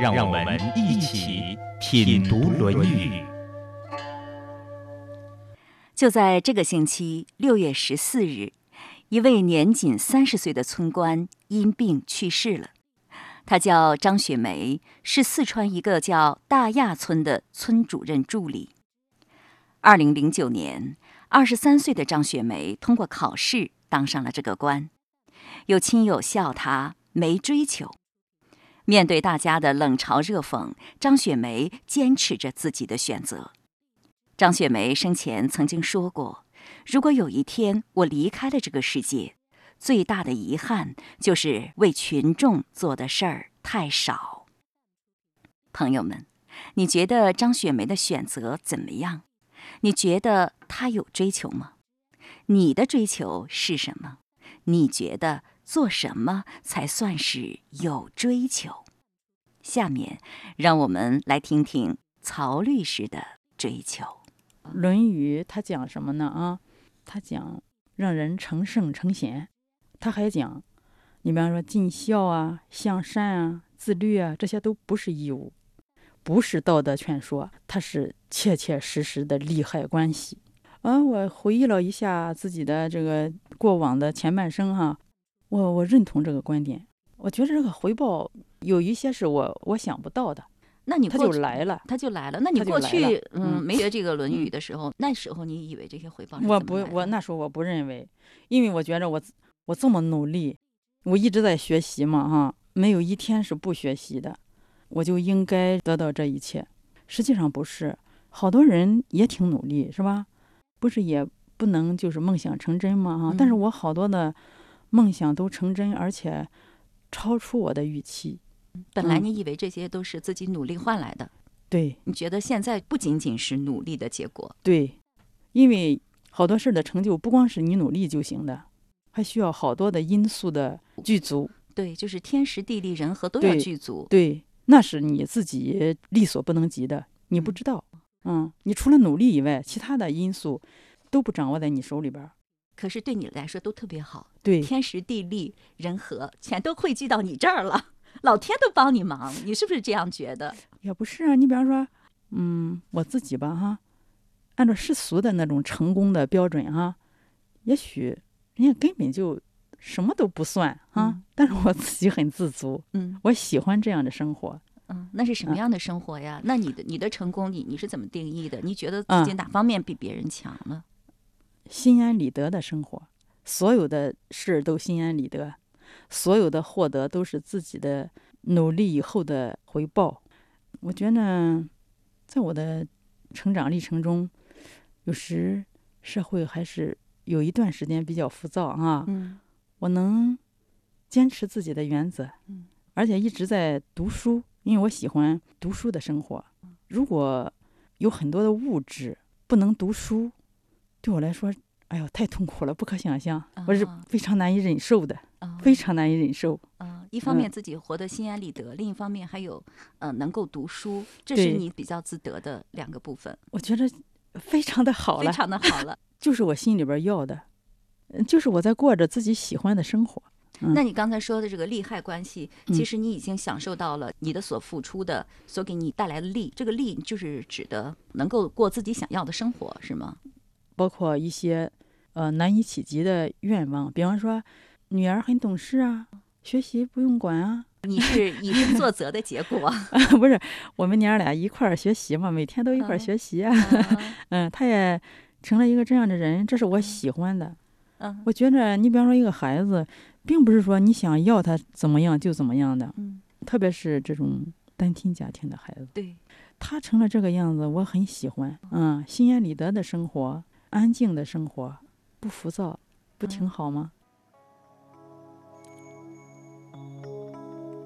让我们一起品读《论语》。就在这个星期六月十四日，一位年仅三十岁的村官因病去世了。他叫张雪梅，是四川一个叫大亚村的村主任助理。二零零九年，二十三岁的张雪梅通过考试当上了这个官。有亲友笑她没追求。面对大家的冷嘲热讽，张雪梅坚持着自己的选择。张雪梅生前曾经说过：“如果有一天我离开了这个世界，最大的遗憾就是为群众做的事儿太少。”朋友们，你觉得张雪梅的选择怎么样？你觉得她有追求吗？你的追求是什么？你觉得？做什么才算是有追求？下面让我们来听听曹律师的追求。《论语》他讲什么呢？啊，他讲让人成圣成贤。他还讲，你比方说尽孝啊、向善啊、自律啊，这些都不是义务，不是道德劝说，它是切切实实的利害关系。啊，我回忆了一下自己的这个过往的前半生，哈。我我认同这个观点，我觉得这个回报有一些是我我想不到的。那你他就来了，他就来了。那你过去嗯没学这个《论语》的时候，那时候你以为这些回报？我不，我那时候我不认为，因为我觉着我我这么努力，我一直在学习嘛哈，没有一天是不学习的，我就应该得到这一切。实际上不是，好多人也挺努力，是吧？不是也不能就是梦想成真嘛哈。但是我好多的。梦想都成真，而且超出我的预期。本来你以为这些都是自己努力换来的，对？你觉得现在不仅仅是努力的结果？对，因为好多事儿的成就不光是你努力就行的，还需要好多的因素的具足。对，就是天时地利人和都要具足。对，那是你自己力所不能及的，你不知道。嗯，你除了努力以外，其他的因素都不掌握在你手里边儿。可是对你来说都特别好，对，天时地利人和全都汇聚到你这儿了，老天都帮你忙，你是不是这样觉得？也不是啊，你比方说，嗯，我自己吧，哈，按照世俗的那种成功的标准，哈，也许人家根本就什么都不算啊，但是我自己很自足，嗯，我喜欢这样的生活，嗯，那是什么样的生活呀？那你的你的成功，你你是怎么定义的？你觉得自己哪方面比别人强呢？心安理得的生活，所有的事儿都心安理得，所有的获得都是自己的努力以后的回报。我觉得，在我的成长历程中，有时社会还是有一段时间比较浮躁啊。嗯，我能坚持自己的原则，嗯，而且一直在读书，因为我喜欢读书的生活。如果有很多的物质不能读书。对我来说，哎呦，太痛苦了，不可想象，我是非常难以忍受的，非常难以忍受。嗯，一方面自己活得心安理得，另一方面还有，呃，能够读书，这是你比较自得的两个部分。我觉得非常的好了，非常的好了，就是我心里边要的，就是我在过着自己喜欢的生活。那你刚才说的这个利害关系，其实你已经享受到了你的所付出的，所给你带来的利，这个利就是指的能够过自己想要的生活，是吗？包括一些呃难以企及的愿望，比方说女儿很懂事啊，学习不用管啊。你是以身作则的结果，不是？我们娘俩一块儿学习嘛，每天都一块儿学习啊。嗯，他也成了一个这样的人，这是我喜欢的。嗯，我觉着你比方说一个孩子，并不是说你想要他怎么样就怎么样的。嗯，特别是这种单亲家庭的孩子，对，他成了这个样子，我很喜欢。嗯，心安理得的生活。安静的生活，不浮躁，不挺好吗？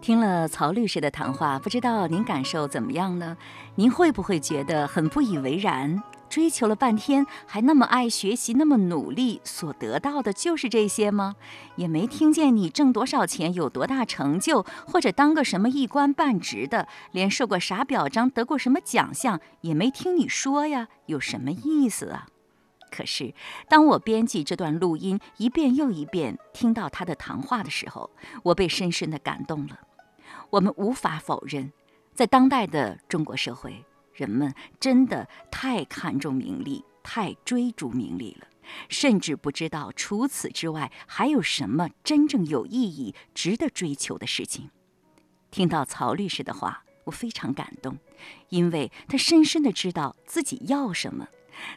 听了曹律师的谈话，不知道您感受怎么样呢？您会不会觉得很不以为然？追求了半天，还那么爱学习，那么努力，所得到的就是这些吗？也没听见你挣多少钱，有多大成就，或者当个什么一官半职的，连受过啥表彰，得过什么奖项，也没听你说呀，有什么意思啊？可是，当我编辑这段录音一遍又一遍，听到他的谈话的时候，我被深深的感动了。我们无法否认，在当代的中国社会。人们真的太看重名利，太追逐名利了，甚至不知道除此之外还有什么真正有意义、值得追求的事情。听到曹律师的话，我非常感动，因为他深深的知道自己要什么。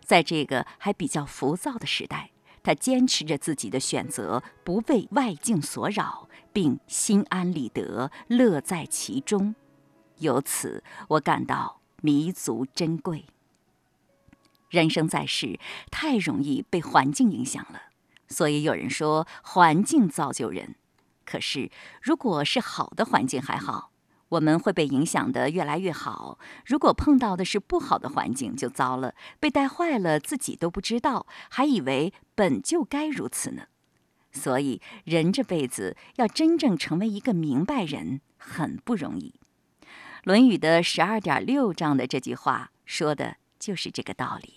在这个还比较浮躁的时代，他坚持着自己的选择，不被外境所扰，并心安理得，乐在其中。由此，我感到。弥足珍贵。人生在世，太容易被环境影响了，所以有人说环境造就人。可是，如果是好的环境还好，我们会被影响的越来越好；如果碰到的是不好的环境，就糟了，被带坏了，自己都不知道，还以为本就该如此呢。所以，人这辈子要真正成为一个明白人，很不容易。《论语》的十二点六章的这句话说的就是这个道理。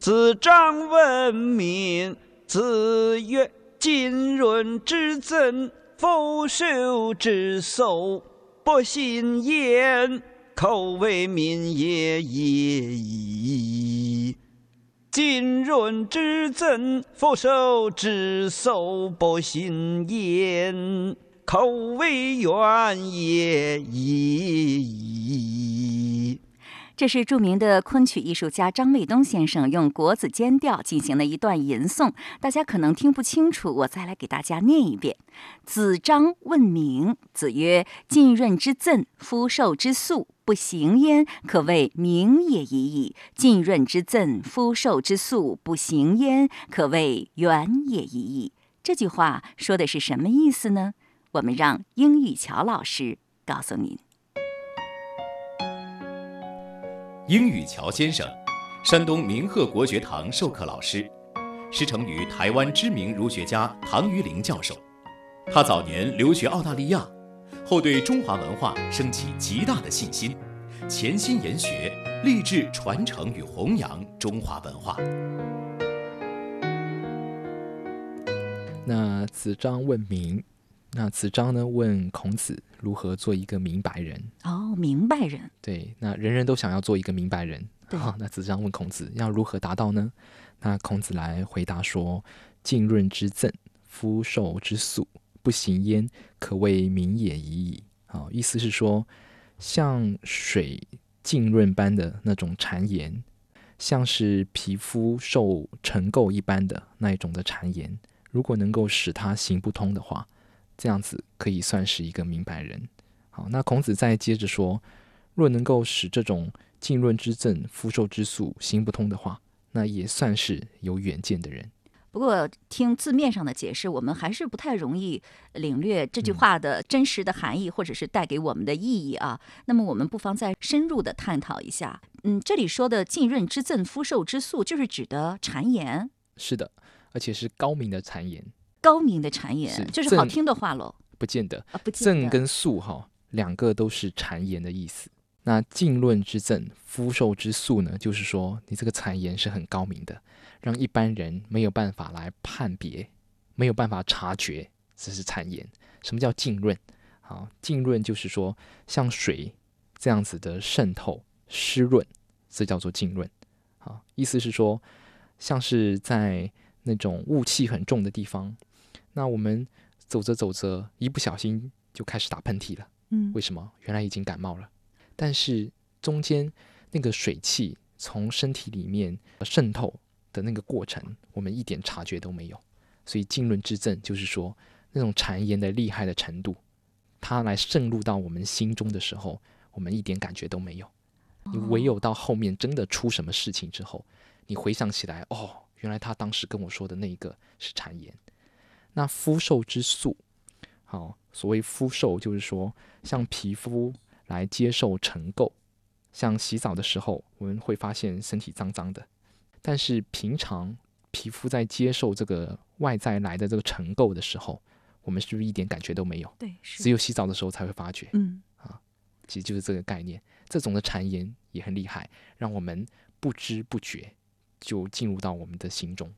子张问名，子曰：“浸润之赠，腐朽之馊，不信焉，口为民也已矣。”浸润之赠，腐朽之馊，不行焉，口为怨也矣。这是著名的昆曲艺术家张卫东先生用国子监调进行的一段吟诵，大家可能听不清楚，我再来给大家念一遍：子张问名，子曰：“浸润之赠，夫寿之粟。”不行焉，可谓名也已矣；浸润之赠，肤受之粟，不行焉，可谓远也已矣。这句话说的是什么意思呢？我们让英语乔老师告诉您。英语乔先生，山东明鹤国学堂授课老师，师承于台湾知名儒学家唐于龄教授。他早年留学澳大利亚。后对中华文化升起极大的信心，潜心研学，立志传承与弘扬中华文化。那子张问名，那子张呢问孔子如何做一个明白人？哦，明白人。对，那人人都想要做一个明白人。好，那子张问孔子要如何达到呢？那孔子来回答说：“浸润之赠，肤受之素。”不行焉，可谓明也已矣。好，意思是说，像水浸润般的那种谗言，像是皮肤受尘垢一般的那一种的谗言，如果能够使它行不通的话，这样子可以算是一个明白人。好，那孔子再接着说，若能够使这种浸润之政、肤受之素行不通的话，那也算是有远见的人。不过，听字面上的解释，我们还是不太容易领略这句话的真实的含义，或者是带给我们的意义啊。那么，我们不妨再深入的探讨一下。嗯，这里说的“浸润之赠，肤受之素”，就是指的谗言。是的，而且是高明的谗言。高明的谗言，就是好听的话喽。不见得啊，不见得。正跟素哈，两个都是谗言的意思。那浸润之正，肤受之素呢，就是说你这个谗言是很高明的。让一般人没有办法来判别，没有办法察觉，这是谗言。什么叫浸润？好，浸润就是说像水这样子的渗透、湿润，这叫做浸润。好，意思是说，像是在那种雾气很重的地方，那我们走着走着，一不小心就开始打喷嚏了。嗯，为什么？原来已经感冒了。但是中间那个水汽从身体里面渗透。的那个过程，我们一点察觉都没有，所以浸润之症就是说，那种谗言的厉害的程度，它来渗入到我们心中的时候，我们一点感觉都没有。你唯有到后面真的出什么事情之后，你回想起来，哦，原来他当时跟我说的那一个是谗言。那肤受之素，好，所谓肤受就是说，像皮肤来接受尘垢，像洗澡的时候，我们会发现身体脏脏的，但是平常皮肤在接受这个外在来的这个尘垢的时候，我们是不是一点感觉都没有？对，只有洗澡的时候才会发觉。嗯，啊其实就是这个概念。这种的谗言也很厉害，让我们不知不觉就进入到我们的心中，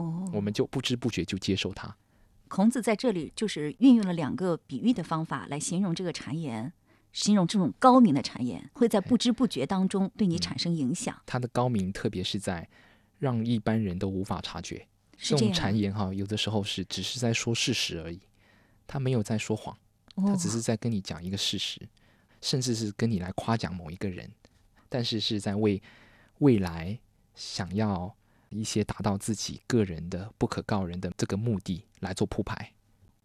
哦，我们就不知不觉就接受它。孔子在这里就是运用了两个比喻的方法来形容这个谗言，形容这种高明的谗言会在不知不觉当中对你产生影响，它的高明，特别是在让一般人都无法察觉。这种谗言哈，有的时候是只是在说事实而已，他没有在说谎，他哦只是在跟你讲一个事实，甚至是跟你来夸奖某一个人，但是是在为未来想要一些达到自己个人的不可告人的这个目的来做铺排。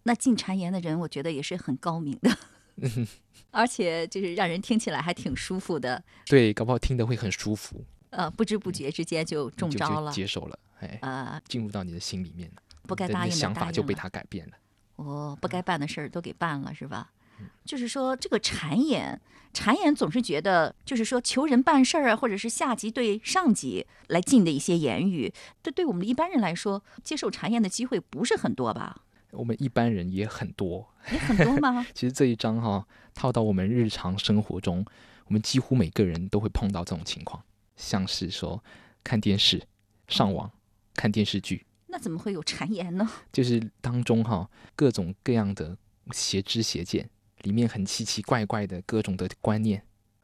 那进谗言的人，我觉得也是很高明的，而且就是让人听起来还挺舒服的，对，搞不好听得会很舒服，呃，不知不觉之间就中招了，接受了，哎，呃，进入到你的心里面了，不该答应的想法就被他改变了。哦，不该办的事儿都给办了，是吧？嗯就是说，这个谗言，谗言总是觉得，就是说求人办事儿啊，或者是下级对上级来进的一些言语，这对我们一般人来说，接受谗言的机会不是很多吧？我们一般人也很多，也很多吗？其实这一章哈、套到我们日常生活中，我们几乎每个人都会碰到这种情况，像是说看电视、上网、看电视剧，那怎么会有谗言呢？就是当中哈、各种各样的邪知邪见，里面很奇奇怪怪的各种的观念，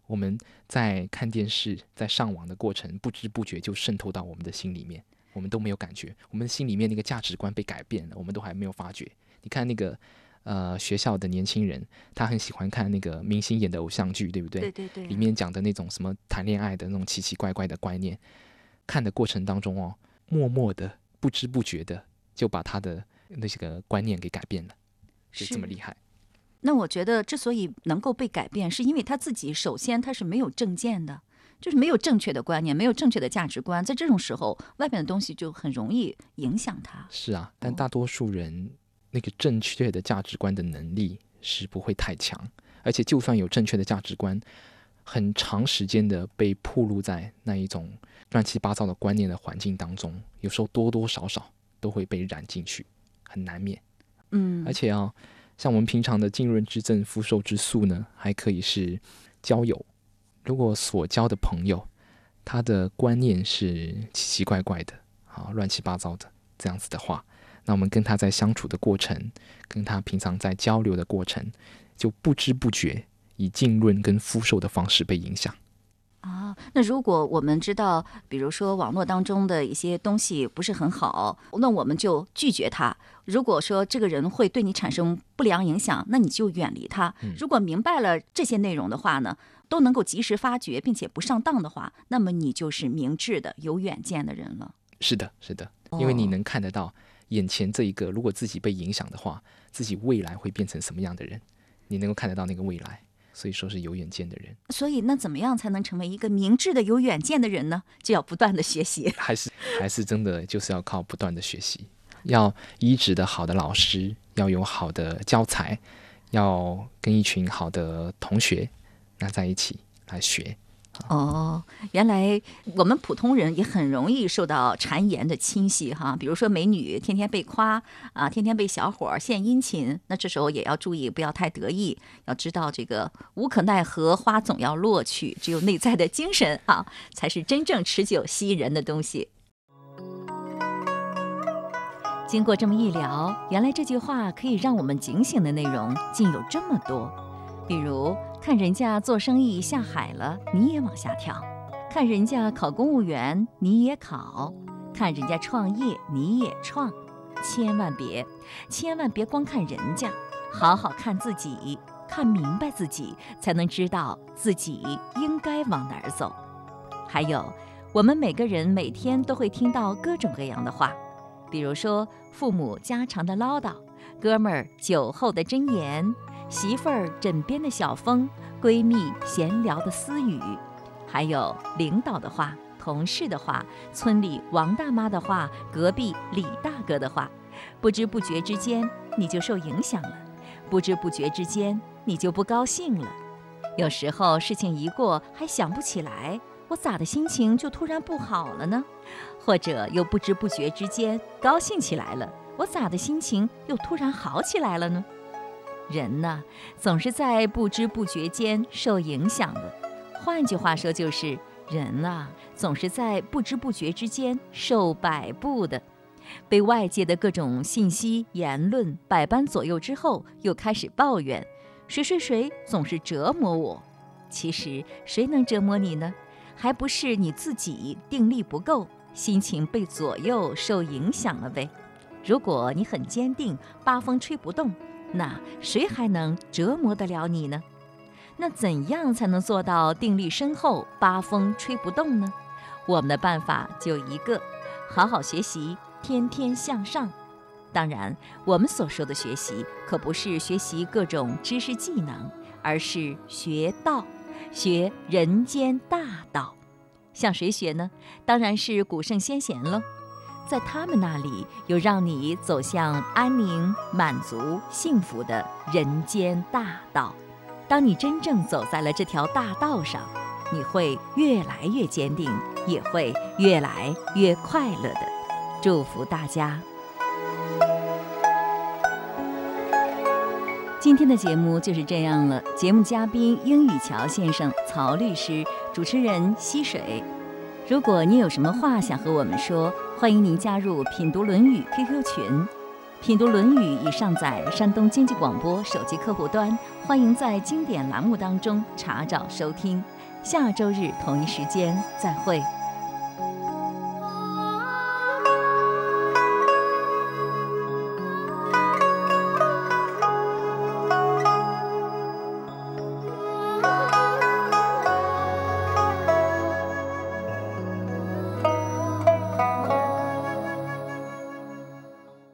我们在看电视、在上网的过程，不知不觉就渗透到我们的心里面，我们都没有感觉，我们心里面那个价值观被改变了，我们都还没有发觉。你看那个呃学校的年轻人，他很喜欢看那个明星演的偶像剧，对不对？对对对，里面讲的那种什么谈恋爱的那种奇奇怪怪的观念，看的过程当中哦，默默的、不知不觉的就把他的那些个观念给改变了，就这么厉害。那我觉得，之所以能够被改变，是因为他自己首先他是没有正见的，就是没有正确的观念，没有正确的价值观。在这种时候，外面的东西就很容易影响他。是啊，但哦大多数人那个正确的价值观的能力是不会太强，而且就算有正确的价值观，很长时间的被暴露在那一种乱七八糟的观念的环境当中，有时候多多少少都会被染进去，很难免。嗯，而且啊，像我们平常的浸润之正、福寿之素呢，还可以是交友。如果所交的朋友，他的观念是奇奇怪怪的，啊，乱七八糟的这样子的话，那我们跟他在相处的过程，跟他平常在交流的过程，就不知不觉以浸润跟福寿的方式被影响。啊，那如果我们知道，比如说网络当中的一些东西不是很好，那我们就拒绝他。如果说这个人会对你产生不良影响，那你就远离他。如果明白了这些内容的话呢，都能够及时发觉，并且不上当的话，那么你就是明智的、有远见的人了。是的，是的，因为你哦能看得到眼前这一个，如果自己被影响的话，自己未来会变成什么样的人，你能够看得到那个未来，所以说是有远见的人，所以，那怎么样才能成为一个明智的、有远见的人呢？就要不断的学习。还是还是真的就是要靠不断的学习，要一直的好的老师，要有好的教材，要跟一群好的同学那在一起来学。哦，原来我们普通人也很容易受到谗言的侵袭哈。比如说美女天天被夸啊，天天被小伙儿献殷勤，那这时候也要注意，不要太得意，要知道这个无可奈何花总要落去，只有内在的精神啊，才是真正持久吸引人的东西。经过这么一聊，原来这句话可以让我们警醒的内容竟有这么多，比如看人家做生意下海了，你也往下跳；看人家考公务员，你也考；看人家创业，你也创。千万别，千万别光看人家，好好看自己，看明白自己，才能知道自己应该往哪儿走。还有，我们每个人每天都会听到各种各样的话，比如说父母家常的唠叨，哥们儿酒后的箴言，媳妇儿枕边的小风，闺蜜闲聊的私语，还有领导的话、同事的话、村里王大妈的话、隔壁李大哥的话，不知不觉之间你就受影响了，不知不觉之间你就不高兴了。有时候事情一过，还想不起来，我咋的心情就突然不好了呢？或者又不知不觉之间高兴起来了，我咋的心情又突然好起来了呢？人呢，总是在不知不觉间受影响的。换句话说，就是人啊，总是在不知不觉之间受摆布的，被外界的各种信息、言论百般左右之后，又开始抱怨。谁谁谁总是折磨我，其实谁能折磨你呢？还不是你自己定力不够，心情被左右受影响了呗。如果你很坚定，八风吹不动，那谁还能折磨得了你呢？那怎样才能做到定力深厚，八风吹不动呢？我们的办法就一个：好好学习，天天向上。当然，我们所说的学习可不是学习各种知识技能，而是学道，学人间大道。向谁学呢？当然是古圣先贤喽。在他们那里有让你走向安宁、满足、幸福的人间大道。当你真正走在了这条大道上，你会越来越坚定，也会越来越快乐的。祝福大家！今天的节目就是这样了。节目嘉宾英语桥先生、曹律师，主持人溪水。如果你有什么话想和我们说，欢迎您加入品读《论语》QQ 群。品读《论语》已上载山东经济广播手机客户端，欢迎在经典栏目当中查找收听。下周日同一时间再会。